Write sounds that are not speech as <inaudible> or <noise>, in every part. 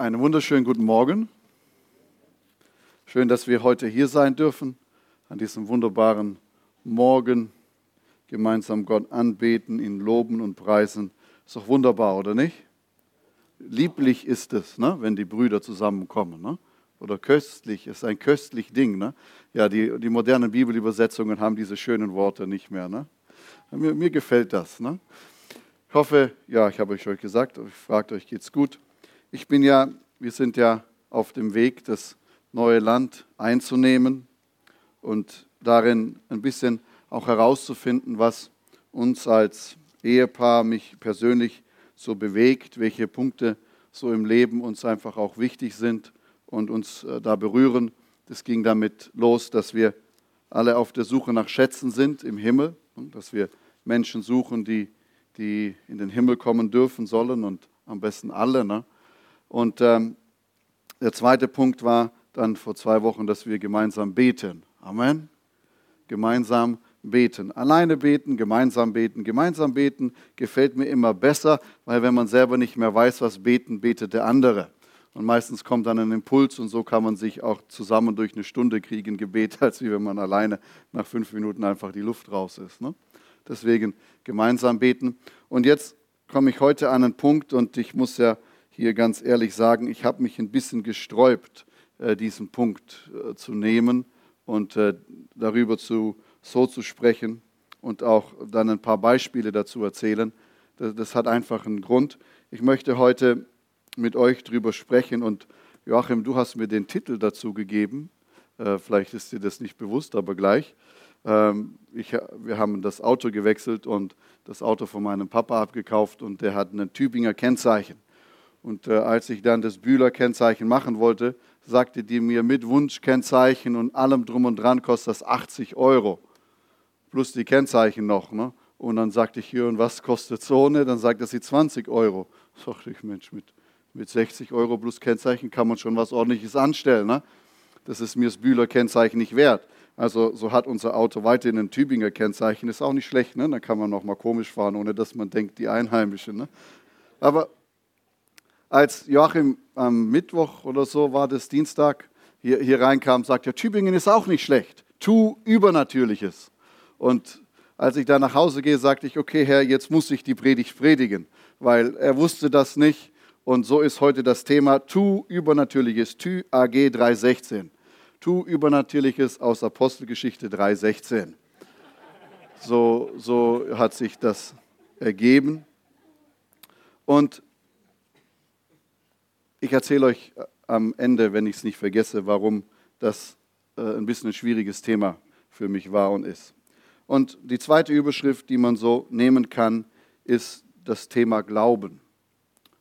Einen wunderschönen guten Morgen. Schön, dass wir heute hier sein dürfen, an diesem wunderbaren Morgen, gemeinsam Gott anbeten, ihn loben und preisen. Ist doch wunderbar, oder nicht? Lieblich ist es, ne, wenn die Brüder zusammenkommen. Ne? Oder köstlich, ist ein köstlich Ding. Ne? Ja, die, die modernen Bibelübersetzungen haben diese schönen Worte nicht mehr. Ne? Mir, mir gefällt das. Ne? Ich hoffe, ja, ich habe euch gesagt, ich fragt euch, geht's gut? Ich bin ja, wir sind ja auf dem Weg, das neue Land einzunehmen und darin ein bisschen auch herauszufinden, was uns als Ehepaar, mich persönlich so bewegt, welche Punkte so im Leben uns einfach auch wichtig sind und uns äh, da berühren. Das ging damit los, dass wir alle auf der Suche nach Schätzen sind im Himmel, dass wir Menschen suchen, die, die in den Himmel kommen dürfen sollen und am besten alle. Ne? Und ähm, der zweite Punkt war dann vor zwei Wochen, dass wir gemeinsam beten. Amen. Gemeinsam beten. Alleine beten, gemeinsam beten. Gemeinsam beten gefällt mir immer besser, weil wenn man selber nicht mehr weiß, was beten, betet der andere. Und meistens kommt dann ein Impuls und so kann man sich auch zusammen durch eine Stunde kriegen, Gebet, <laughs> als wie wenn man alleine nach fünf Minuten einfach die Luft raus ist. Ne? Deswegen gemeinsam beten. Und jetzt komme ich heute an einen Punkt und ich muss ja hier ganz ehrlich sagen, ich habe mich ein bisschen gesträubt, äh, diesen Punkt äh, zu nehmen und äh, darüber zu, so zu sprechen und auch dann ein paar Beispiele dazu erzählen. Das, das hat einfach einen Grund. Ich möchte heute mit euch darüber sprechen und Joachim, du hast mir den Titel dazu gegeben. Vielleicht ist dir das nicht bewusst, aber gleich. Ähm, ich, wir haben das Auto gewechselt und das Auto von meinem Papa abgekauft und der hat ein Tübinger Kennzeichen. Und äh, als ich dann das Bühler-Kennzeichen machen wollte, sagte die mir mit Wunschkennzeichen und allem drum und dran kostet das 80 Euro. Plus die Kennzeichen noch. Ne? Und dann sagte ich hier, und was kostet so eine? Dann sagte sie 20 Euro. Dachte ich, Mensch, mit, mit 60 Euro plus Kennzeichen kann man schon was Ordentliches anstellen. Ne? Das ist mir das Bühler-Kennzeichen nicht wert. Also so hat unser Auto weiterhin ein Tübinger Kennzeichen. Ist auch nicht schlecht, ne? Dann kann man noch mal komisch fahren, ohne dass man denkt, die Einheimischen. Ne? Aber als Joachim am Mittwoch oder so war das Dienstag hier, hier reinkam, sagt er, Tübingen ist auch nicht schlecht. Tu Übernatürliches. Und als ich da nach Hause gehe, sagte ich, okay Herr, jetzt muss ich die Predigt predigen, weil er wusste das nicht. Und so ist heute das Thema Tu Übernatürliches, Tu AG 316. Tu Übernatürliches aus Apostelgeschichte 316. So, so hat sich das ergeben. Und ich erzähle euch äh, am Ende, wenn ich es nicht vergesse, warum das äh, ein bisschen ein schwieriges Thema für mich war und ist. Und die zweite Überschrift, die man so nehmen kann, ist das Thema Glauben.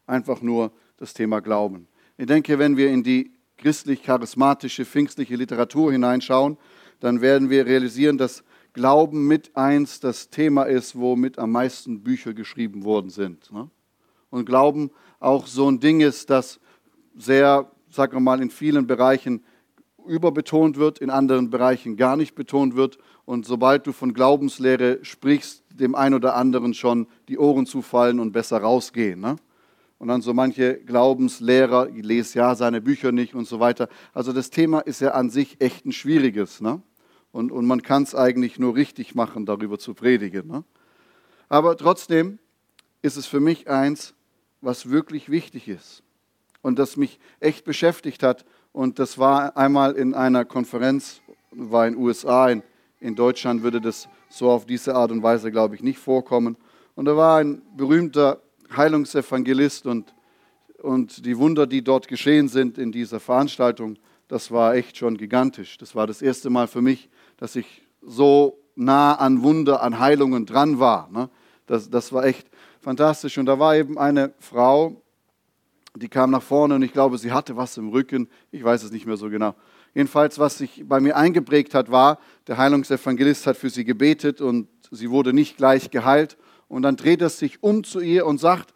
Einfach nur das Thema Glauben. Ich denke, wenn wir in die christlich-charismatische, pfingstliche Literatur hineinschauen, dann werden wir realisieren, dass Glauben mit eins das Thema ist, womit am meisten Bücher geschrieben worden sind. Ne? Und Glauben auch so ein Ding ist, das sehr, sagen wir mal, in vielen Bereichen überbetont wird, in anderen Bereichen gar nicht betont wird. Und sobald du von Glaubenslehre sprichst, dem einen oder anderen schon die Ohren zufallen und besser rausgehen. Ne? Und dann so manche Glaubenslehrer, ich lese ja seine Bücher nicht und so weiter. Also das Thema ist ja an sich echt ein schwieriges. Ne? Und, und man kann es eigentlich nur richtig machen, darüber zu predigen. Ne? Aber trotzdem ist es für mich eins, was wirklich wichtig ist und das mich echt beschäftigt hat. Und das war einmal in einer Konferenz, war in den USA, in, in Deutschland würde das so auf diese Art und Weise, glaube ich, nicht vorkommen. Und da war ein berühmter Heilungsevangelist und, und die Wunder, die dort geschehen sind in dieser Veranstaltung, das war echt schon gigantisch. Das war das erste Mal für mich, dass ich so nah an Wunder, an Heilungen dran war. Ne? Das, das war echt fantastisch. Und da war eben eine Frau, die kam nach vorne und ich glaube, sie hatte was im Rücken. Ich weiß es nicht mehr so genau. Jedenfalls, was sich bei mir eingeprägt hat, war, der Heilungsevangelist hat für sie gebetet und sie wurde nicht gleich geheilt. Und dann dreht er sich um zu ihr und sagt,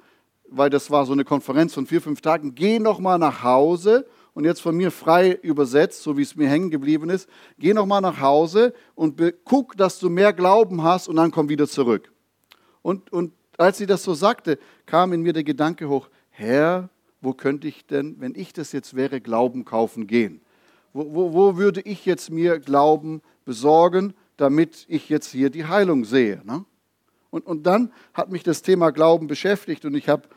weil das war so eine Konferenz von vier, fünf Tagen, geh noch mal nach Hause und jetzt von mir frei übersetzt, so wie es mir hängen geblieben ist, geh noch mal nach Hause und guck, dass du mehr Glauben hast und dann komm wieder zurück. Und, und als sie das so sagte, kam in mir der Gedanke hoch, Herr, wo könnte ich denn, wenn ich das jetzt wäre, Glauben kaufen gehen? Wo, wo, wo würde ich jetzt mir Glauben besorgen, damit ich jetzt hier die Heilung sehe? Ne? Und, und dann hat mich das Thema Glauben beschäftigt und ich habe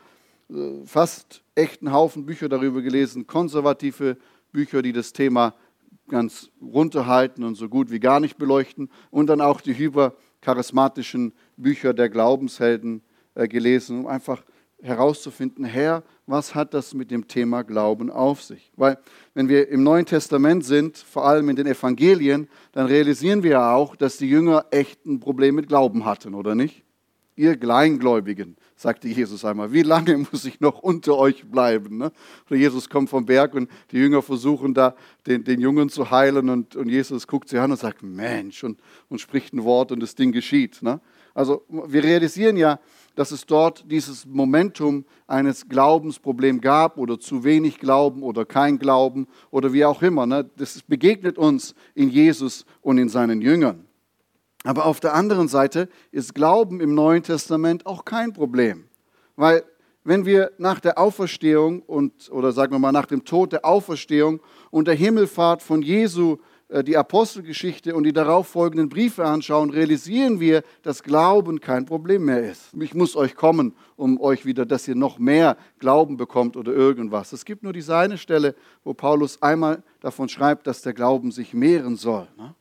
äh, fast echten Haufen Bücher darüber gelesen, konservative Bücher, die das Thema ganz runterhalten und so gut wie gar nicht beleuchten und dann auch die hypercharismatischen Bücher der Glaubenshelden äh, gelesen, um einfach herauszufinden, Herr, was hat das mit dem Thema Glauben auf sich? Weil wenn wir im Neuen Testament sind, vor allem in den Evangelien, dann realisieren wir ja auch, dass die Jünger echt ein Problem mit Glauben hatten, oder nicht? Ihr Kleingläubigen, sagte Jesus einmal, wie lange <laughs> muss ich noch unter euch bleiben? Ne? Oder Jesus kommt vom Berg und die Jünger versuchen da den, den Jungen zu heilen und, und Jesus guckt sie an und sagt, Mensch, und, und spricht ein Wort und das Ding geschieht. Ne? Also wir realisieren ja, dass es dort dieses Momentum eines Glaubensproblems gab oder zu wenig Glauben oder kein Glauben oder wie auch immer. Ne? Das begegnet uns in Jesus und in seinen Jüngern. Aber auf der anderen Seite ist Glauben im Neuen Testament auch kein Problem. Weil wenn wir nach der Auferstehung und, oder sagen wir mal nach dem Tod der Auferstehung und der Himmelfahrt von Jesu die Apostelgeschichte und die darauf folgenden Briefe anschauen, realisieren wir, dass Glauben kein Problem mehr ist. Ich muss euch kommen, um euch wieder, dass ihr noch mehr Glauben bekommt oder irgendwas. Es gibt nur diese eine Stelle, wo Paulus einmal davon schreibt, dass der Glauben sich mehren soll. Ne?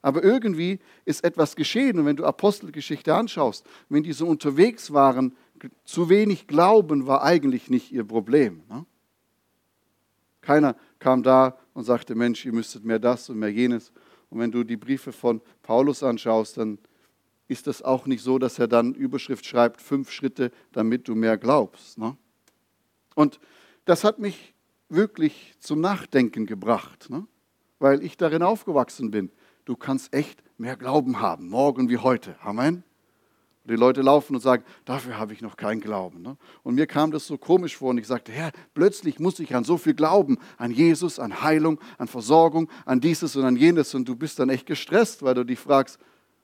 Aber irgendwie ist etwas geschehen. Und wenn du Apostelgeschichte anschaust, wenn die so unterwegs waren, zu wenig Glauben war eigentlich nicht ihr Problem. Ne? Keiner kam da und sagte, Mensch, ihr müsstet mehr das und mehr jenes. Und wenn du die Briefe von Paulus anschaust, dann ist das auch nicht so, dass er dann Überschrift schreibt, fünf Schritte, damit du mehr glaubst. Ne? Und das hat mich wirklich zum Nachdenken gebracht, ne? weil ich darin aufgewachsen bin du kannst echt mehr Glauben haben, morgen wie heute. Amen. Die Leute laufen und sagen, dafür habe ich noch keinen Glauben. Ne? Und mir kam das so komisch vor und ich sagte, Herr, plötzlich muss ich an so viel glauben, an Jesus, an Heilung, an Versorgung, an dieses und an jenes. Und du bist dann echt gestresst, weil du dich fragst,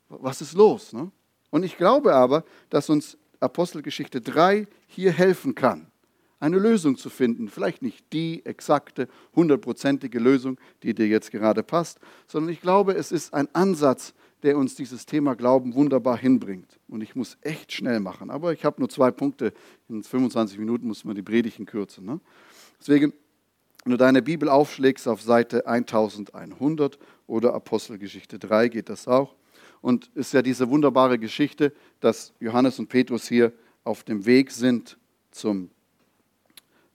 was ist los? Ne? Und ich glaube aber, dass uns Apostelgeschichte 3 hier helfen kann eine Lösung zu finden. Vielleicht nicht die exakte, hundertprozentige Lösung, die dir jetzt gerade passt, sondern ich glaube, es ist ein Ansatz, der uns dieses Thema Glauben wunderbar hinbringt. Und ich muss echt schnell machen, aber ich habe nur zwei Punkte. In 25 Minuten muss man die Predigten kürzen. Ne? Deswegen, wenn du deine Bibel aufschlägst auf Seite 1100 oder Apostelgeschichte 3 geht das auch. Und ist ja diese wunderbare Geschichte, dass Johannes und Petrus hier auf dem Weg sind zum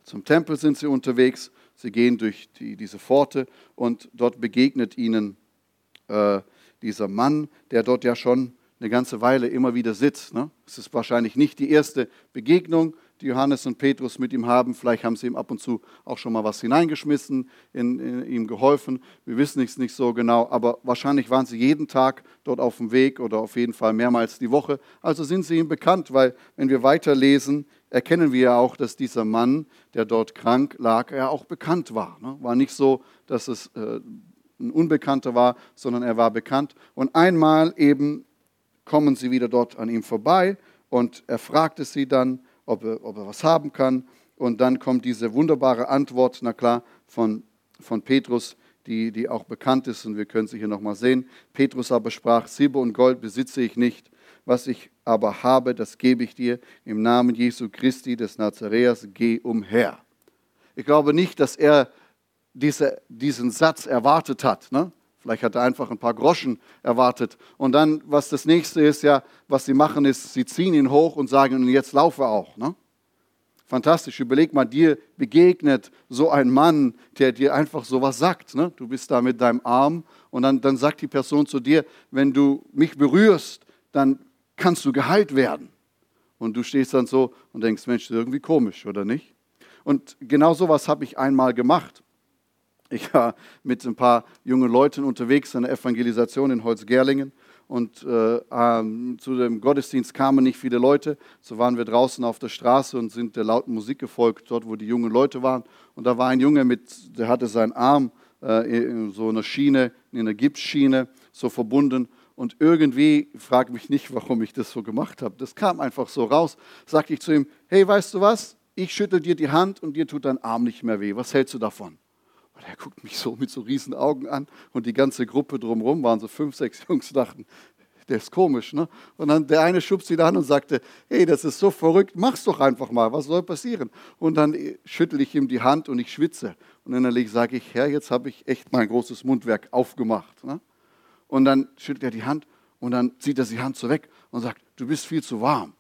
zum Tempel sind sie unterwegs, sie gehen durch die, diese Pforte und dort begegnet ihnen äh, dieser Mann, der dort ja schon eine ganze Weile immer wieder sitzt. Ne? Es ist wahrscheinlich nicht die erste Begegnung, die Johannes und Petrus mit ihm haben. Vielleicht haben sie ihm ab und zu auch schon mal was hineingeschmissen, in, in, ihm geholfen. Wir wissen es nicht so genau, aber wahrscheinlich waren sie jeden Tag dort auf dem Weg oder auf jeden Fall mehrmals die Woche. Also sind sie ihm bekannt, weil wenn wir weiterlesen, erkennen wir ja auch, dass dieser Mann, der dort krank lag, ja auch bekannt war. Ne? War nicht so, dass es äh, ein Unbekannter war, sondern er war bekannt. Und einmal eben kommen sie wieder dort an ihm vorbei und er fragte sie dann, ob er, ob er was haben kann. Und dann kommt diese wunderbare Antwort, na klar, von, von Petrus, die, die auch bekannt ist und wir können sie hier nochmal sehen. Petrus aber sprach, Silber und Gold besitze ich nicht, was ich aber habe, das gebe ich dir. Im Namen Jesu Christi des Nazareas, geh umher. Ich glaube nicht, dass er diese, diesen Satz erwartet hat. Ne? Vielleicht hat er einfach ein paar Groschen erwartet. Und dann, was das nächste ist, ja, was sie machen, ist, sie ziehen ihn hoch und sagen, jetzt laufe auch. Ne? Fantastisch. Überleg mal, dir begegnet so ein Mann, der dir einfach sowas sagt. Ne? Du bist da mit deinem Arm und dann, dann sagt die Person zu dir, wenn du mich berührst, dann kannst du geheilt werden. Und du stehst dann so und denkst, Mensch, das ist irgendwie komisch, oder nicht? Und genau sowas habe ich einmal gemacht. Ich war mit ein paar jungen Leuten unterwegs in der Evangelisation in Holzgerlingen und äh, ähm, zu dem Gottesdienst kamen nicht viele Leute. So waren wir draußen auf der Straße und sind der lauten Musik gefolgt, dort wo die jungen Leute waren. Und da war ein Junge mit, der hatte seinen Arm äh, in so einer Schiene, in einer Gipsschiene, so verbunden. Und irgendwie, frage mich nicht, warum ich das so gemacht habe. Das kam einfach so raus. Sagte ich zu ihm, hey, weißt du was? ich schüttel dir die Hand und dir tut dein Arm nicht mehr weh. Was hältst du davon? Und er guckt mich so mit so riesen Augen an und die ganze Gruppe drumherum waren so fünf, sechs Jungs, dachten, der ist komisch. Ne? Und dann der eine schubst ihn an und sagte, hey, das ist so verrückt, mach's doch einfach mal, was soll passieren? Und dann schüttel ich ihm die Hand und ich schwitze. Und innerlich sage ich, Herr, jetzt habe ich echt mein großes Mundwerk aufgemacht. Ne? Und dann schüttelt er die Hand und dann zieht er die Hand so weg und sagt, du bist viel zu warm.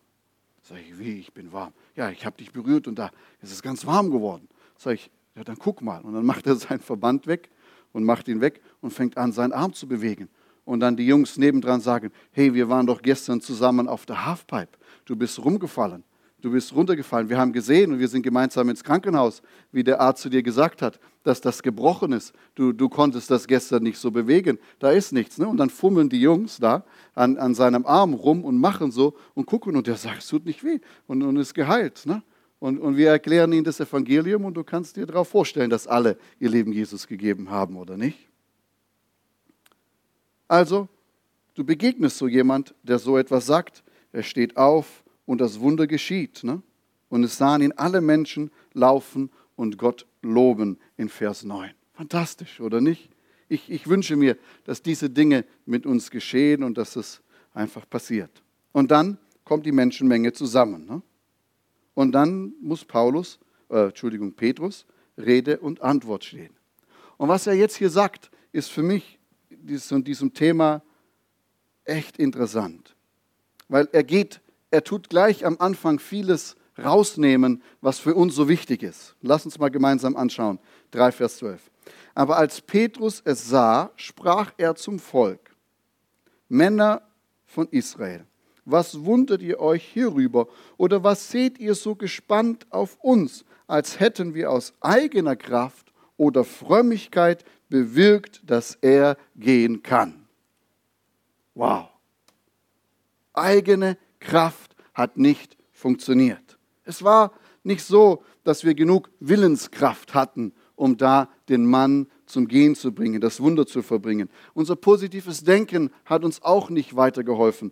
Sag ich, wie, ich bin warm. Ja, ich habe dich berührt und da ist es ganz warm geworden. Sag ich, ja, dann guck mal. Und dann macht er seinen Verband weg und macht ihn weg und fängt an, seinen Arm zu bewegen. Und dann die Jungs nebendran sagen, hey, wir waren doch gestern zusammen auf der Halfpipe. Du bist rumgefallen. Du bist runtergefallen. Wir haben gesehen und wir sind gemeinsam ins Krankenhaus, wie der Arzt zu dir gesagt hat, dass das gebrochen ist. Du, du konntest das gestern nicht so bewegen. Da ist nichts. Ne? Und dann fummeln die Jungs da an, an seinem Arm rum und machen so und gucken und der sagt, es tut nicht weh und, und ist geheilt. Ne? Und, und wir erklären ihnen das Evangelium und du kannst dir darauf vorstellen, dass alle ihr Leben Jesus gegeben haben, oder nicht? Also, du begegnest so jemand, der so etwas sagt. Er steht auf und das Wunder geschieht. Ne? Und es sahen ihn alle Menschen laufen und Gott loben in Vers 9. Fantastisch, oder nicht? Ich, ich wünsche mir, dass diese Dinge mit uns geschehen und dass es einfach passiert. Und dann kommt die Menschenmenge zusammen. Ne? Und dann muss Paulus, äh, Entschuldigung, Petrus, Rede und Antwort stehen. Und was er jetzt hier sagt, ist für mich diesem, diesem Thema echt interessant. Weil er geht, er tut gleich am Anfang vieles rausnehmen, was für uns so wichtig ist. Lass uns mal gemeinsam anschauen. 3 Vers 12. Aber als Petrus es sah, sprach er zum Volk, Männer von Israel, was wundert ihr euch hierüber? Oder was seht ihr so gespannt auf uns, als hätten wir aus eigener Kraft oder Frömmigkeit bewirkt, dass er gehen kann. Wow. Eigene Kraft hat nicht funktioniert. Es war nicht so, dass wir genug Willenskraft hatten, um da den Mann zum Gehen zu bringen, das Wunder zu verbringen. Unser positives Denken hat uns auch nicht weitergeholfen.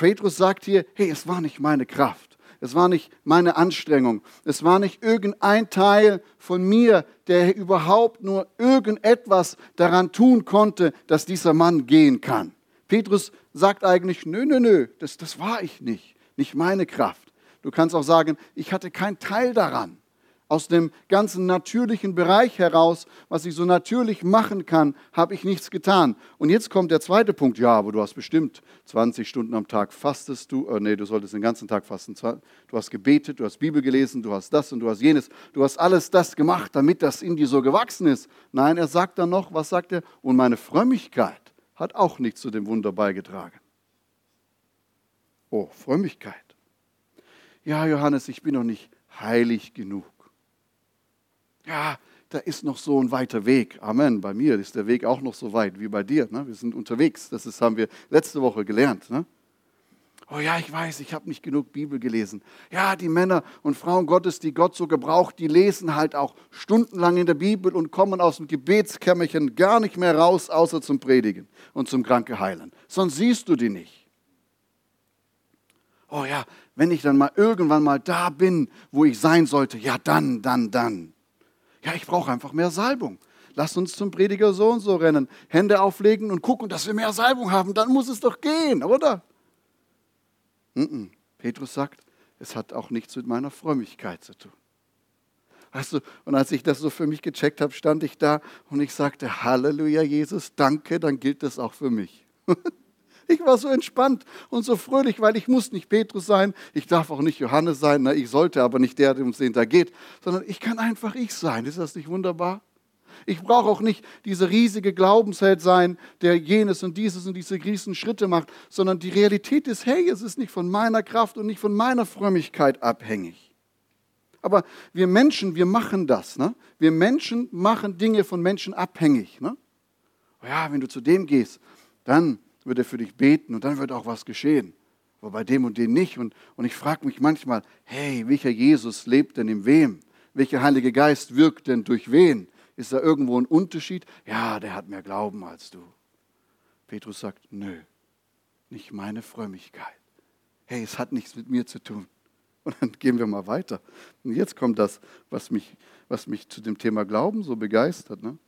Petrus sagt hier, hey, es war nicht meine Kraft. Es war nicht meine Anstrengung. Es war nicht irgendein Teil von mir, der überhaupt nur irgendetwas daran tun konnte, dass dieser Mann gehen kann. Petrus sagt eigentlich, nö, nö, nö, das, das war ich nicht, nicht meine Kraft. Du kannst auch sagen, ich hatte keinen Teil daran aus dem ganzen natürlichen Bereich heraus, was ich so natürlich machen kann, habe ich nichts getan. Und jetzt kommt der zweite Punkt. Ja, aber du hast bestimmt 20 Stunden am Tag fastest du. Äh, nee, du solltest den ganzen Tag fasten. Du hast gebetet, du hast Bibel gelesen, du hast das und du hast jenes. Du hast alles das gemacht, damit das in dir so gewachsen ist. Nein, er sagt dann noch, was sagt er? Und meine Frömmigkeit hat auch nichts zu dem Wunder beigetragen. Oh, Frömmigkeit. Ja, Johannes, ich bin noch nicht heilig genug ja, da ist noch so ein weiter Weg. Amen. Bei mir ist der Weg auch noch so weit wie bei dir. Ne? Wir sind unterwegs. Das ist, haben wir letzte Woche gelernt. Ne? Oh ja, ich weiß, ich habe nicht genug Bibel gelesen. Ja, die Männer und Frauen Gottes, die Gott so gebraucht, die lesen halt auch stundenlang in der Bibel und kommen aus dem Gebetskämmerchen gar nicht mehr raus, außer zum Predigen und zum Kranke heilen. Sonst siehst du die nicht. Oh ja, wenn ich dann mal irgendwann mal da bin, wo ich sein sollte, ja dann, dann, dann. Ja, ich brauche einfach mehr Salbung. Lass uns zum Prediger so und so rennen, Hände auflegen und gucken, dass wir mehr Salbung haben. Dann muss es doch gehen, oder? -mm. Petrus sagt, es hat auch nichts mit meiner Frömmigkeit zu tun. Weißt du, und als ich das so für mich gecheckt habe, stand ich da und ich sagte, Halleluja, Jesus, danke, dann gilt das auch für mich. <laughs> Ich war so entspannt und so fröhlich, weil ich muss nicht Petrus sein, ich darf auch nicht Johannes sein, na, ich sollte aber nicht der, um den da geht, sondern ich kann einfach ich sein. Ist das nicht wunderbar? Ich brauche auch nicht dieser riesige Glaubensheld sein, der jenes und dieses und diese riesen Schritte macht, sondern die Realität ist, hey, es ist nicht von meiner Kraft und nicht von meiner Frömmigkeit abhängig. Aber wir Menschen, wir machen das. Ne? Wir Menschen machen Dinge von Menschen abhängig. Ne? Ja, wenn du zu dem gehst, dann wird er für dich beten und dann wird auch was geschehen. Aber bei dem und dem nicht. Und, und ich frage mich manchmal, hey, welcher Jesus lebt denn in wem? Welcher Heilige Geist wirkt denn durch wen? Ist da irgendwo ein Unterschied? Ja, der hat mehr Glauben als du. Petrus sagt, nö, nicht meine Frömmigkeit. Hey, es hat nichts mit mir zu tun. Und dann gehen wir mal weiter. Und jetzt kommt das, was mich, was mich zu dem Thema Glauben so begeistert. Ne? Und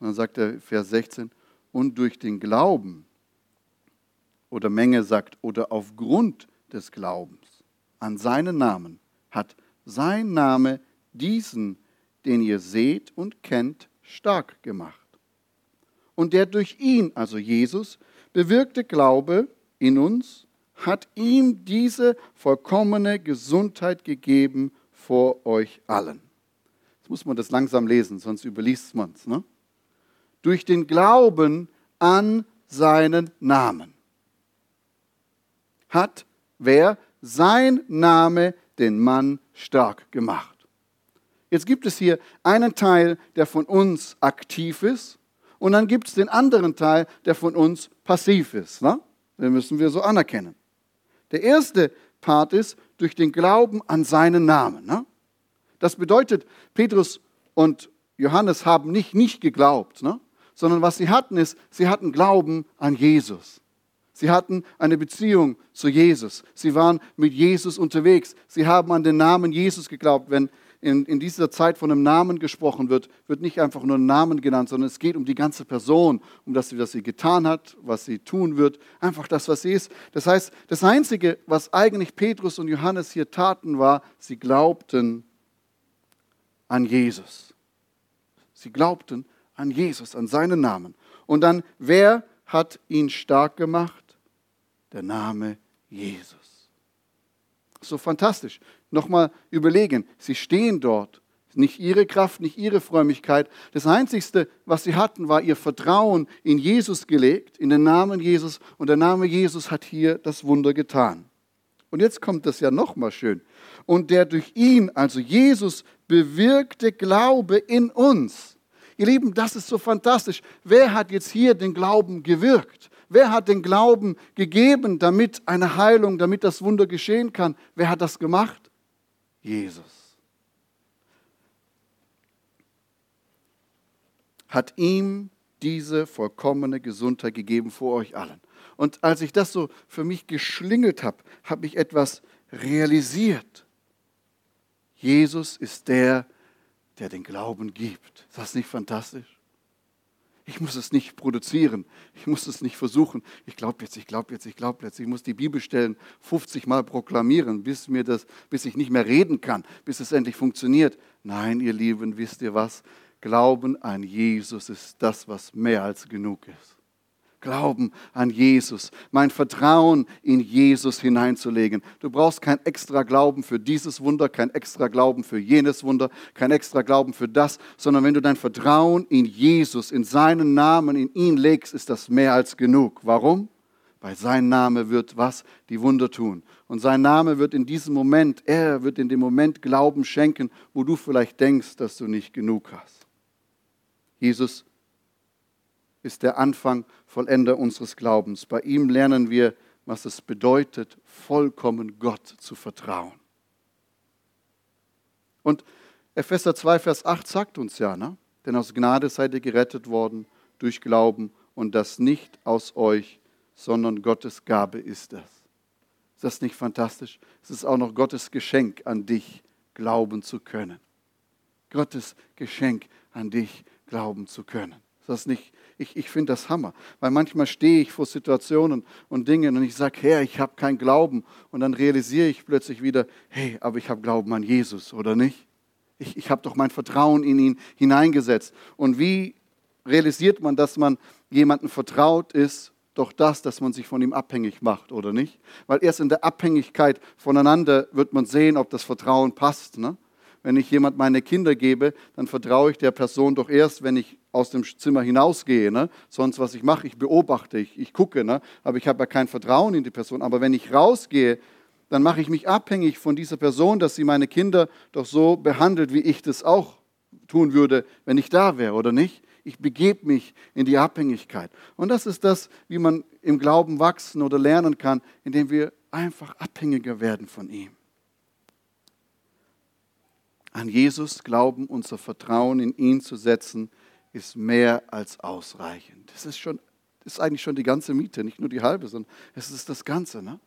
dann sagt er, Vers 16, und durch den Glauben, oder Menge sagt, oder aufgrund des Glaubens an seinen Namen, hat sein Name diesen, den ihr seht und kennt, stark gemacht. Und der durch ihn, also Jesus, bewirkte Glaube in uns, hat ihm diese vollkommene Gesundheit gegeben vor euch allen. Jetzt muss man das langsam lesen, sonst überliest man es. Ne? Durch den Glauben an seinen Namen hat wer sein Name den Mann stark gemacht. Jetzt gibt es hier einen Teil, der von uns aktiv ist, und dann gibt es den anderen Teil, der von uns passiv ist. Ne? Den müssen wir so anerkennen. Der erste Part ist durch den Glauben an seinen Namen. Ne? Das bedeutet, Petrus und Johannes haben nicht nicht geglaubt, ne? sondern was sie hatten ist, sie hatten Glauben an Jesus. Sie hatten eine Beziehung zu Jesus. Sie waren mit Jesus unterwegs. Sie haben an den Namen Jesus geglaubt. Wenn in, in dieser Zeit von einem Namen gesprochen wird, wird nicht einfach nur ein Namen genannt, sondern es geht um die ganze Person, um das, was sie getan hat, was sie tun wird, einfach das, was sie ist. Das heißt, das Einzige, was eigentlich Petrus und Johannes hier taten, war, sie glaubten an Jesus. Sie glaubten an Jesus, an seinen Namen. Und dann, wer hat ihn stark gemacht? Der Name Jesus. So fantastisch. Nochmal überlegen, sie stehen dort. Nicht ihre Kraft, nicht ihre Frömmigkeit. Das Einzige, was sie hatten, war ihr Vertrauen in Jesus gelegt, in den Namen Jesus. Und der Name Jesus hat hier das Wunder getan. Und jetzt kommt das ja nochmal schön. Und der durch ihn, also Jesus, bewirkte Glaube in uns. Ihr Lieben, das ist so fantastisch. Wer hat jetzt hier den Glauben gewirkt? Wer hat den Glauben gegeben, damit eine Heilung, damit das Wunder geschehen kann? Wer hat das gemacht? Jesus. Hat ihm diese vollkommene Gesundheit gegeben vor euch allen. Und als ich das so für mich geschlingelt habe, habe ich etwas realisiert. Jesus ist der, der den Glauben gibt. Ist das nicht fantastisch? Ich muss es nicht produzieren. Ich muss es nicht versuchen. Ich glaube jetzt, ich glaube jetzt, ich glaube jetzt. Ich muss die Bibelstellen 50 Mal proklamieren, bis, mir das, bis ich nicht mehr reden kann, bis es endlich funktioniert. Nein, ihr Lieben, wisst ihr was? Glauben an Jesus ist das, was mehr als genug ist. Glauben an Jesus, mein Vertrauen in Jesus hineinzulegen. Du brauchst kein extra Glauben für dieses Wunder, kein extra Glauben für jenes Wunder, kein extra Glauben für das, sondern wenn du dein Vertrauen in Jesus, in seinen Namen, in ihn legst, ist das mehr als genug. Warum? Weil sein Name wird was? Die Wunder tun. Und sein Name wird in diesem Moment, er wird in dem Moment Glauben schenken, wo du vielleicht denkst, dass du nicht genug hast. Jesus ist der Anfang, Vollender unseres Glaubens. Bei ihm lernen wir, was es bedeutet, vollkommen Gott zu vertrauen. Und Epheser 2, Vers 8 sagt uns ja, ne? denn aus Gnade seid ihr gerettet worden durch Glauben und das nicht aus euch, sondern Gottes Gabe ist das. Ist das nicht fantastisch? Es ist auch noch Gottes Geschenk an dich, glauben zu können. Gottes Geschenk an dich, glauben zu können. Ist das nicht ich, ich finde das Hammer, weil manchmal stehe ich vor Situationen und Dingen und ich sage, Herr, ich habe keinen Glauben. Und dann realisiere ich plötzlich wieder, hey, aber ich habe Glauben an Jesus, oder nicht? Ich, ich habe doch mein Vertrauen in ihn hineingesetzt. Und wie realisiert man, dass man jemandem vertraut ist, doch das, dass man sich von ihm abhängig macht, oder nicht? Weil erst in der Abhängigkeit voneinander wird man sehen, ob das Vertrauen passt. Ne? Wenn ich jemand meine Kinder gebe, dann vertraue ich der Person doch erst, wenn ich aus dem Zimmer hinausgehe. Ne? Sonst, was ich mache, ich beobachte, ich, ich gucke, ne? aber ich habe ja kein Vertrauen in die Person. Aber wenn ich rausgehe, dann mache ich mich abhängig von dieser Person, dass sie meine Kinder doch so behandelt, wie ich das auch tun würde, wenn ich da wäre, oder nicht? Ich begebe mich in die Abhängigkeit. Und das ist das, wie man im Glauben wachsen oder lernen kann, indem wir einfach abhängiger werden von ihm. An Jesus glauben, unser Vertrauen in ihn zu setzen, ist mehr als ausreichend. Das ist, schon, ist eigentlich schon die ganze Miete, nicht nur die halbe, sondern es ist das Ganze. Ne?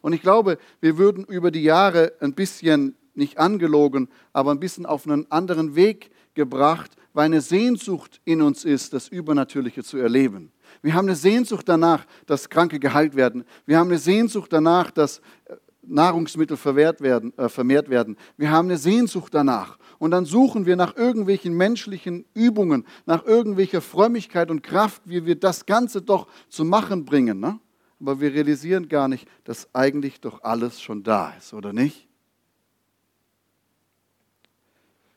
Und ich glaube, wir würden über die Jahre ein bisschen, nicht angelogen, aber ein bisschen auf einen anderen Weg gebracht, weil eine Sehnsucht in uns ist, das Übernatürliche zu erleben. Wir haben eine Sehnsucht danach, dass Kranke geheilt werden. Wir haben eine Sehnsucht danach, dass äh, Nahrungsmittel vermehrt werden, äh, vermehrt werden. Wir haben eine Sehnsucht danach. Und dann suchen wir nach irgendwelchen menschlichen Übungen, nach irgendwelcher Frömmigkeit und Kraft, wie wir das Ganze doch zu machen bringen. Ne? Aber wir realisieren gar nicht, dass eigentlich doch alles schon da ist, oder nicht?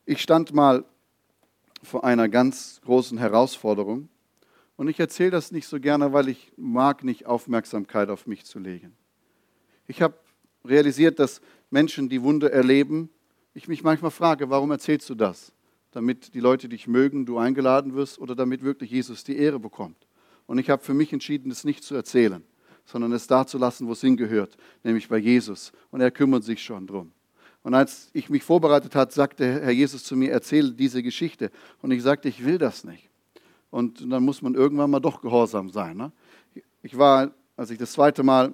Ich stand mal vor einer ganz großen Herausforderung und ich erzähle das nicht so gerne, weil ich mag nicht Aufmerksamkeit auf mich zu legen. Ich habe realisiert, dass Menschen, die Wunder erleben, ich mich manchmal frage, warum erzählst du das? Damit die Leute dich mögen, du eingeladen wirst oder damit wirklich Jesus die Ehre bekommt. Und ich habe für mich entschieden, es nicht zu erzählen, sondern es da zu lassen, wo es hingehört, nämlich bei Jesus. Und er kümmert sich schon drum. Und als ich mich vorbereitet hat, sagte Herr Jesus zu mir, erzähle diese Geschichte. Und ich sagte, ich will das nicht. Und dann muss man irgendwann mal doch gehorsam sein. Ne? Ich war, als ich das zweite Mal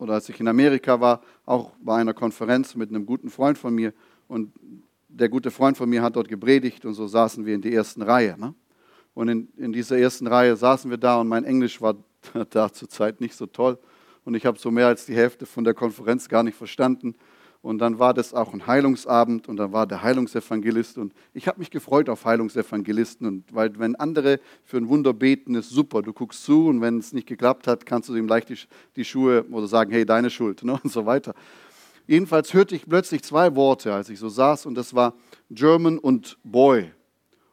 oder als ich in Amerika war, auch bei einer Konferenz mit einem guten Freund von mir und der gute Freund von mir hat dort gepredigt und so saßen wir in der ersten Reihe. Ne? Und in, in dieser ersten Reihe saßen wir da und mein Englisch war <laughs> da zur Zeit nicht so toll und ich habe so mehr als die Hälfte von der Konferenz gar nicht verstanden. Und dann war das auch ein Heilungsabend und dann war der Heilungsevangelist und ich habe mich gefreut auf Heilungsevangelisten und weil wenn andere für ein Wunder beten, ist super. Du guckst zu und wenn es nicht geklappt hat, kannst du ihm leicht die, die Schuhe oder sagen, hey, deine Schuld ne, und so weiter. Jedenfalls hörte ich plötzlich zwei Worte, als ich so saß und das war German und Boy.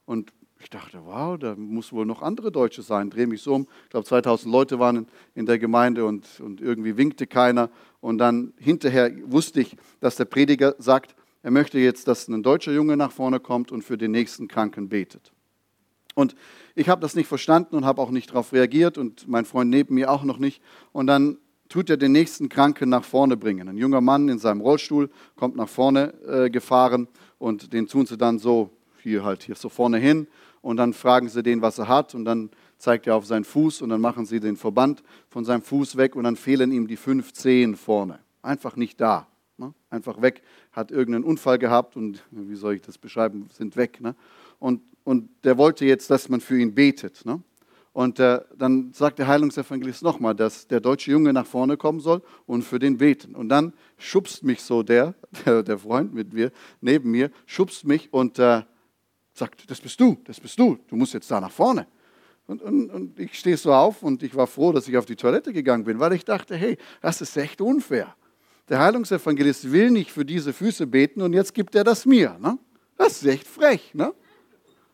Und ich dachte, wow, da muss wohl noch andere Deutsche sein. Drehe mich so um. Ich glaube, 2000 Leute waren in der Gemeinde und, und irgendwie winkte keiner. Und dann hinterher wusste ich, dass der Prediger sagt, er möchte jetzt, dass ein deutscher Junge nach vorne kommt und für den nächsten Kranken betet. Und ich habe das nicht verstanden und habe auch nicht darauf reagiert und mein Freund neben mir auch noch nicht. Und dann tut er den nächsten Kranken nach vorne bringen. Ein junger Mann in seinem Rollstuhl kommt nach vorne äh, gefahren und den tun sie dann so hier halt hier so vorne hin und dann fragen sie den, was er hat und dann zeigt er auf seinen Fuß und dann machen sie den Verband von seinem Fuß weg und dann fehlen ihm die fünf Zehen vorne. Einfach nicht da. Ne? Einfach weg. Hat irgendeinen Unfall gehabt und wie soll ich das beschreiben, sind weg. Ne? Und, und der wollte jetzt, dass man für ihn betet. Ne? Und äh, dann sagt der Heilungsevangelist nochmal, dass der deutsche Junge nach vorne kommen soll und für den beten. Und dann schubst mich so der, <laughs> der, der Freund mit mir, neben mir, schubst mich und äh, sagt, das bist du, das bist du, du musst jetzt da nach vorne. Und, und, und ich stehe so auf und ich war froh, dass ich auf die Toilette gegangen bin, weil ich dachte, hey, das ist echt unfair. Der Heilungsevangelist will nicht für diese Füße beten und jetzt gibt er das mir. Ne? Das ist echt frech. Ne?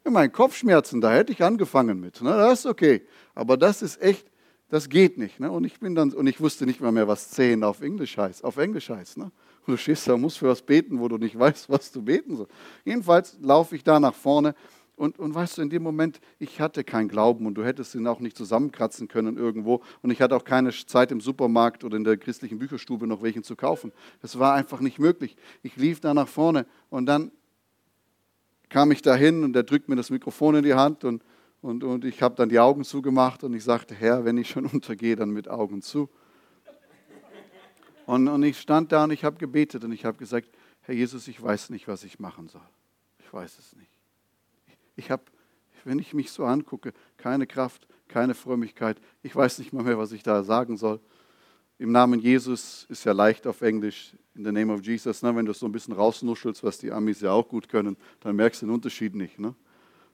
Mein Kopfschmerzen, da hätte ich angefangen mit. Ne? Das ist okay. Aber das ist echt, das geht nicht. Ne? Und ich bin dann, und ich wusste nicht mal mehr, was zehn auf Englisch heißt. Auf Englisch heißt. Ne? Und du stehst da, musst für was beten, wo du nicht weißt, was du beten sollst. Jedenfalls laufe ich da nach vorne und, und weißt du, in dem Moment, ich hatte keinen Glauben und du hättest ihn auch nicht zusammenkratzen können irgendwo. Und ich hatte auch keine Zeit im Supermarkt oder in der christlichen Bücherstube noch welchen zu kaufen. Das war einfach nicht möglich. Ich lief da nach vorne und dann kam ich dahin und er drückt mir das Mikrofon in die Hand und, und, und ich habe dann die Augen zugemacht und ich sagte, Herr, wenn ich schon <laughs> untergehe, dann mit Augen zu. Und, und ich stand da und ich habe gebetet und ich habe gesagt, Herr Jesus, ich weiß nicht, was ich machen soll. Ich weiß es nicht. Ich habe, wenn ich mich so angucke, keine Kraft, keine Frömmigkeit. Ich weiß nicht mal mehr, was ich da sagen soll. Im Namen Jesus ist ja leicht auf Englisch, in the name of Jesus. Ne? Wenn du so ein bisschen rausnuschelst, was die Amis ja auch gut können, dann merkst du den Unterschied nicht. Ne?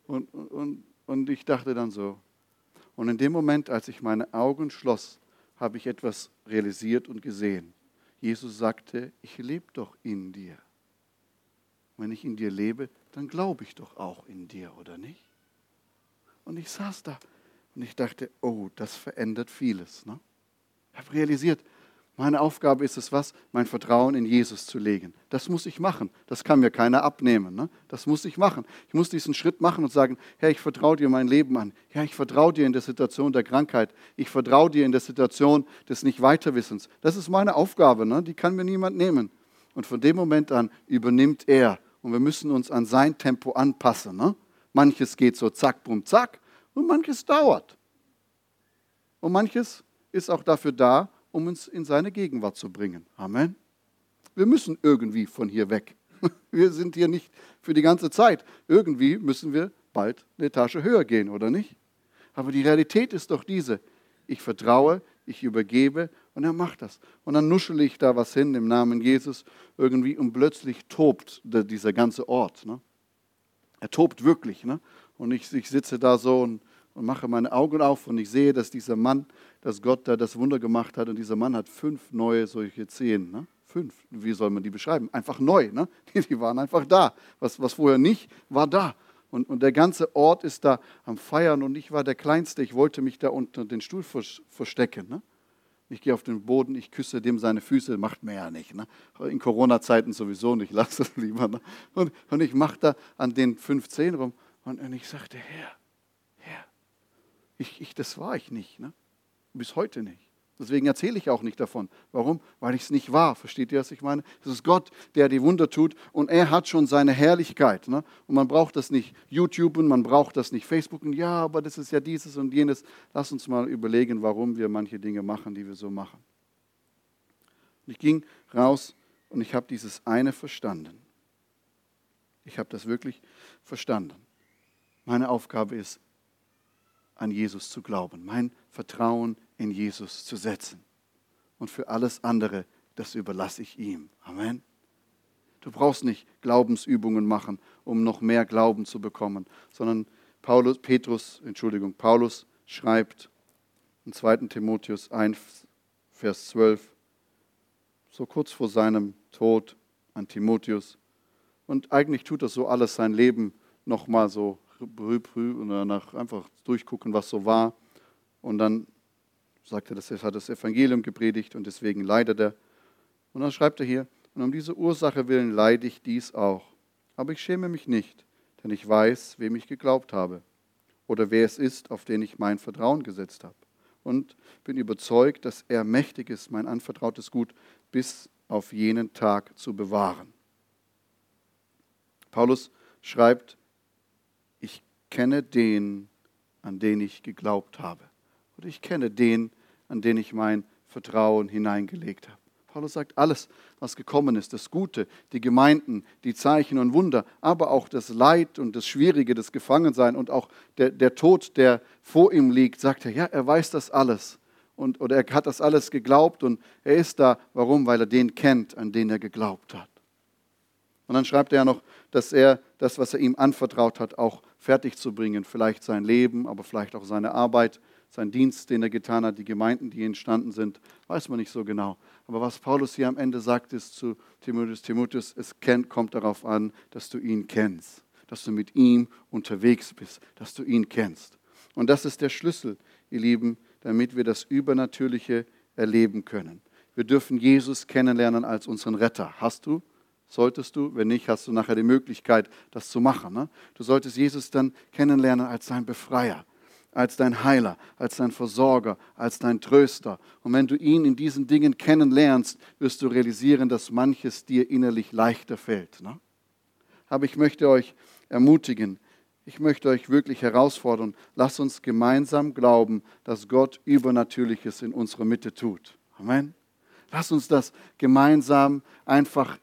Und, und, und ich dachte dann so. Und in dem Moment, als ich meine Augen schloss, habe ich etwas realisiert und gesehen. Jesus sagte, ich lebe doch in dir. Wenn ich in dir lebe, dann glaube ich doch auch in dir, oder nicht? Und ich saß da und ich dachte, oh, das verändert vieles. Ne? Ich habe realisiert, meine Aufgabe ist es was? Mein Vertrauen in Jesus zu legen. Das muss ich machen. Das kann mir keiner abnehmen. Ne? Das muss ich machen. Ich muss diesen Schritt machen und sagen, Herr, ich vertraue dir mein Leben an. Herr, ich vertraue dir in der Situation der Krankheit. Ich vertraue dir in der Situation des Nicht-Weiterwissens. Das ist meine Aufgabe. Ne? Die kann mir niemand nehmen. Und von dem Moment an übernimmt er und wir müssen uns an sein Tempo anpassen. Ne? Manches geht so zack, bumm, zack und manches dauert. Und manches ist auch dafür da, um uns in seine Gegenwart zu bringen. Amen. Wir müssen irgendwie von hier weg. <laughs> Wir sind hier nicht für die ganze Zeit. Irgendwie müssen wir bald eine Etage höher gehen, oder nicht? Aber die Realität ist doch diese. Ich vertraue, ich übergebe und er macht das. Und dann nuschel ich da was hin im Namen Jesus irgendwie und plötzlich tobt dieser ganze Ort. Ne? Er tobt wirklich. Ne? Und ich, ich sitze da so und, und mache meine Augen auf und ich sehe, dass dieser Mann, dass Gott da das Wunder gemacht hat und dieser Mann hat fünf neue solche Zehen. Ne? Fünf. Wie soll man die beschreiben? Einfach neu. Ne? <laughs> Die, waren einfach da. Was, was vorher nicht, war da. Und, und der ganze Ort ist da am Feiern und ich war der Kleinste. Ich wollte mich da unter den Stuhl verstecken. Ne? Ich gehe auf den Boden, ich küsse dem seine Füße, macht mir ja nicht. Ne? In Corona-Zeiten sowieso nicht, <laughs> lass es lieber. Ne? Und, und ich mache da an den 15 rum und, und ich sagte, Herr, ich, ich, das war ich nicht. Ne? Bis heute nicht. Deswegen erzähle ich auch nicht davon. Warum? Weil ich es nicht war. Versteht ihr, was ich meine? Es ist Gott, der die Wunder tut und er hat schon seine Herrlichkeit. Ne? Und man braucht das nicht YouTube und man braucht das nicht Facebook. Und ja, aber das ist ja dieses und jenes. Lass uns mal überlegen, warum wir manche Dinge machen, die wir so machen. Und ich ging raus und ich habe dieses eine verstanden. Ich habe das wirklich verstanden. Meine Aufgabe ist, an Jesus zu glauben, mein Vertrauen in Jesus zu setzen. Und für alles andere, das überlasse ich ihm. Amen. Du brauchst nicht Glaubensübungen machen, um noch mehr Glauben zu bekommen, sondern Paulus, Petrus, Entschuldigung, Paulus schreibt in 2. Timotheus 1, Vers 12, so kurz vor seinem Tod an Timotheus. Und eigentlich tut er so alles sein Leben nochmal so und danach einfach durchgucken, was so war. Und dann sagt er, er hat das Evangelium gepredigt und deswegen leidet er. Und dann schreibt er hier, und um diese Ursache willen leide ich dies auch. Aber ich schäme mich nicht, denn ich weiß, wem ich geglaubt habe oder wer es ist, auf den ich mein Vertrauen gesetzt habe. Und bin überzeugt, dass er mächtig ist, mein anvertrautes Gut bis auf jenen Tag zu bewahren. Paulus schreibt, kenne den, an den ich geglaubt habe. Oder ich kenne den, an den ich mein Vertrauen hineingelegt habe. Paulus sagt, alles, was gekommen ist, das Gute, die Gemeinden, die Zeichen und Wunder, aber auch das Leid und das Schwierige, das Gefangensein und auch der, der Tod, der vor ihm liegt, sagt er, ja, er weiß das alles. Und, oder er hat das alles geglaubt und er ist da. Warum? Weil er den kennt, an den er geglaubt hat. Und dann schreibt er noch, dass er das, was er ihm anvertraut hat, auch fertig zu bringen. Vielleicht sein Leben, aber vielleicht auch seine Arbeit sein Dienst, den er getan hat, die Gemeinden, die entstanden sind, weiß man nicht so genau. Aber was Paulus hier am Ende sagt, ist zu Timotheus, Timotheus, es kommt darauf an, dass du ihn kennst, dass du mit ihm unterwegs bist, dass du ihn kennst. Und das ist der Schlüssel, ihr Lieben, damit wir das Übernatürliche erleben können. Wir dürfen Jesus kennenlernen als unseren Retter. Hast du? Solltest du? Wenn nicht, hast du nachher die Möglichkeit, das zu machen. Ne? Du solltest Jesus dann kennenlernen als sein Befreier als dein Heiler, als dein Versorger, als dein Tröster. Und wenn du ihn in diesen Dingen kennenlernst, wirst du realisieren, dass manches dir innerlich leichter fällt. Ne? Aber ich möchte euch ermutigen, ich möchte euch wirklich herausfordern, lasst uns gemeinsam glauben, dass Gott Übernatürliches in unserer Mitte tut. Amen. Lass uns das gemeinsam einfach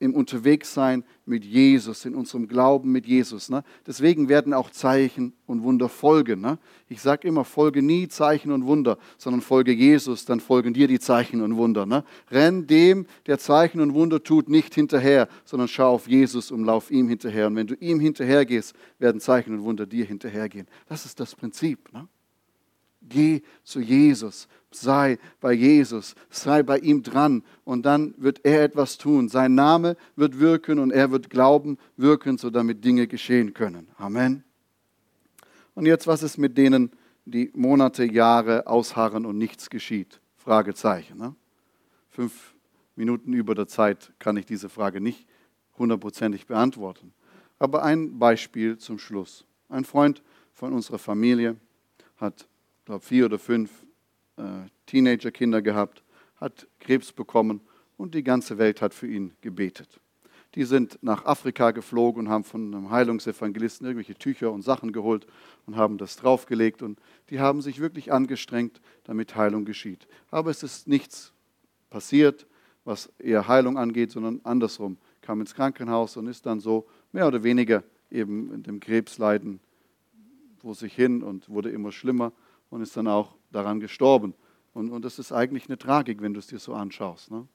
im Unterwegssein mit Jesus, in unserem Glauben mit Jesus. Ne? Deswegen werden auch Zeichen und Wunder folgen. Ne? Ich sage immer, folge nie Zeichen und Wunder, sondern folge Jesus, dann folgen dir die Zeichen und Wunder. Ne? Renn dem, der Zeichen und Wunder tut, nicht hinterher, sondern schau auf Jesus und lauf ihm hinterher. Und wenn du ihm hinterhergehst, werden Zeichen und Wunder dir hinterhergehen. Das ist das Prinzip. Ne? Geh zu Jesus, sei bei Jesus, sei bei ihm dran und dann wird er etwas tun. Sein Name wird wirken und er wird Glauben wirken, so damit Dinge geschehen können. Amen. Und jetzt, was ist mit denen, die Monate, Jahre ausharren und nichts geschieht? Fragezeichen. Ne? Fünf Minuten über der Zeit kann ich diese Frage nicht hundertprozentig beantworten. Aber ein Beispiel zum Schluss. Ein Freund von unserer Familie hat glaube vier oder fünf äh, Teenagerkinder gehabt, hat Krebs bekommen und die ganze Welt hat für ihn gebetet. die sind nach Afrika geflogen und haben von einem Heilungsevangelisten irgendwelche Tücher und Sachen geholt und haben das draufgelegt. Und die haben sich wirklich angestrengt, damit Heilung geschieht. Aber es ist nichts passiert, was eher Heilung angeht, sondern andersrum. Kam ins Krankenhaus und ist dann so mehr oder weniger eben in dem Krebsleiden vor sich hin und wurde immer schlimmer und ist dann auch daran gestorben. Und, und das ist eigentlich eine Tragik, wenn du es dir so anschaust. Ne?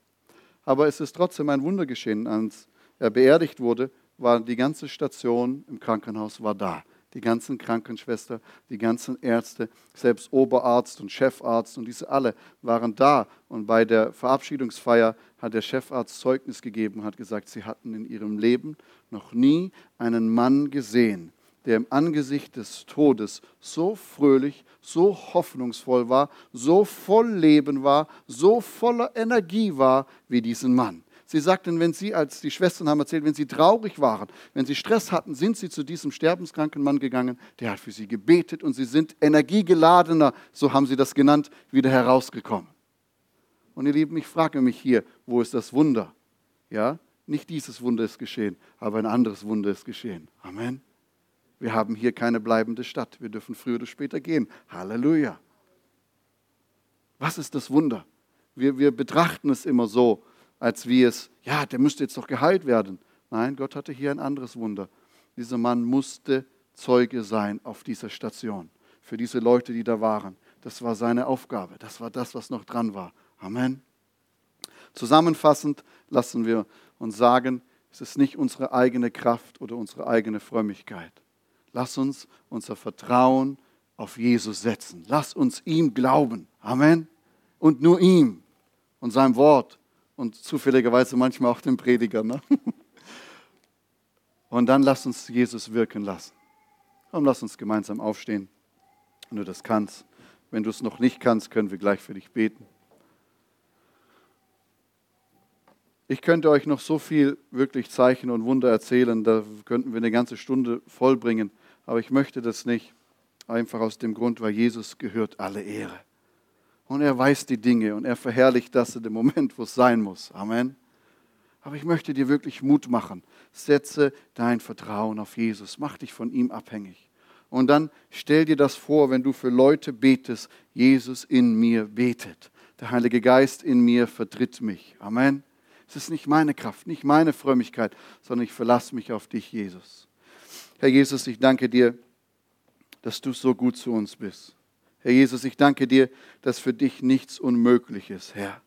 Aber es ist trotzdem ein Wunder geschehen, als er beerdigt wurde, war die ganze Station im Krankenhaus war da. Die ganzen Krankenschwestern, die ganzen Ärzte, selbst Oberarzt und Chefarzt und diese alle waren da. Und bei der Verabschiedungsfeier hat der Chefarzt Zeugnis gegeben, hat gesagt, sie hatten in ihrem Leben noch nie einen Mann gesehen, der im Angesicht des Todes so fröhlich, so hoffnungsvoll war, so voll Leben war, so voller Energie war wie diesen Mann. Sie sagten, wenn Sie, als die Schwestern haben erzählt, wenn Sie traurig waren, wenn Sie Stress hatten, sind Sie zu diesem sterbenskranken Mann gegangen, der hat für Sie gebetet und Sie sind energiegeladener, so haben Sie das genannt, wieder herausgekommen. Und ihr Lieben, ich frage mich hier, wo ist das Wunder? Ja, nicht dieses Wunder ist geschehen, aber ein anderes Wunder ist geschehen. Amen. Wir haben hier keine bleibende Stadt. Wir dürfen früher oder später gehen. Halleluja. Was ist das Wunder? Wir, wir betrachten es immer so, als wie es, ja, der müsste jetzt doch geheilt werden. Nein, Gott hatte hier ein anderes Wunder. Dieser Mann musste Zeuge sein auf dieser Station. Für diese Leute, die da waren. Das war seine Aufgabe. Das war das, was noch dran war. Amen. Zusammenfassend lassen wir uns sagen, es ist nicht unsere eigene Kraft oder unsere eigene Frömmigkeit. Lass uns unser Vertrauen auf Jesus setzen. Lass uns ihm glauben. Amen. Und nur ihm und seinem Wort und zufälligerweise manchmal auch dem Prediger. Ne? <laughs> Und dann lass uns Jesus wirken lassen. Und lass uns gemeinsam aufstehen, wenn du das kannst. Wenn du es noch nicht kannst, können wir gleich für dich beten. Ich könnte euch noch so viel wirklich Zeichen und Wunder erzählen, da könnten wir eine ganze Stunde vollbringen, aber ich möchte das nicht, einfach aus dem Grund, weil Jesus gehört alle Ehre und er weiß die Dinge und er verherrlicht das in dem Moment, wo es sein muss. Amen. Aber ich möchte dir wirklich Mut machen. Setze dein Vertrauen auf Jesus. Mach dich von ihm abhängig. Und dann stell dir das vor, wenn du für Leute betest, Jesus in mir betet. Der Heilige Geist in mir vertritt mich. Amen. Es ist nicht meine Kraft, nicht meine Frömmigkeit, sondern ich verlasse mich auf dich, Jesus. Herr Jesus, ich danke dir, dass du so gut zu uns bist. Herr Jesus, ich danke dir, dass für dich nichts unmöglich ist, Herr.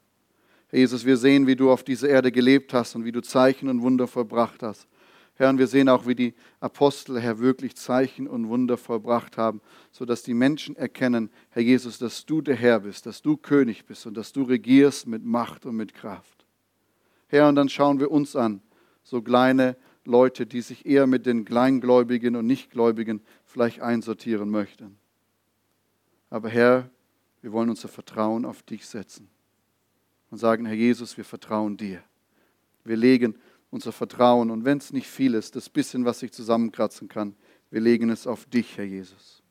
Herr Jesus, wir sehen, wie du auf dieser Erde gelebt hast und wie du Zeichen und Wunder vollbracht hast. Herr, und wir sehen auch, wie die Apostel, Herr, wirklich Zeichen und Wunder vollbracht haben, sodass die Menschen erkennen, Herr Jesus, dass du der Herr bist, dass du König bist und dass du regierst mit Macht und mit Kraft. Herr, und dann schauen wir uns an, so kleine Leute, die sich eher mit den Kleingläubigen und Nichtgläubigen vielleicht einsortieren möchten. Aber Herr, wir wollen unser Vertrauen auf dich setzen und sagen, Herr Jesus, wir vertrauen dir. Wir legen unser Vertrauen und wenn es nicht viel ist, das bisschen, was ich zusammenkratzen kann, wir legen es auf dich, Herr Jesus.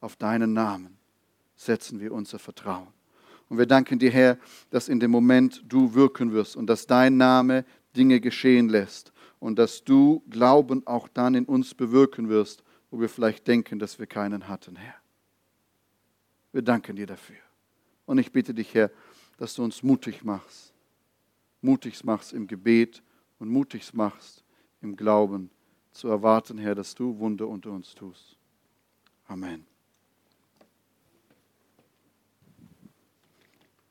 Auf deinen Namen setzen wir unser Vertrauen. Und wir danken dir, Herr, dass in dem Moment du wirken wirst und dass dein Name Dinge geschehen lässt und dass du Glauben auch dann in uns bewirken wirst, wo wir vielleicht denken, dass wir keinen hatten, Herr. Wir danken dir dafür. Und ich bitte dich, Herr, dass du uns mutig machst. Mutig machst im Gebet und mutig machst im Glauben zu erwarten, Herr, dass du Wunder unter uns tust. Amen.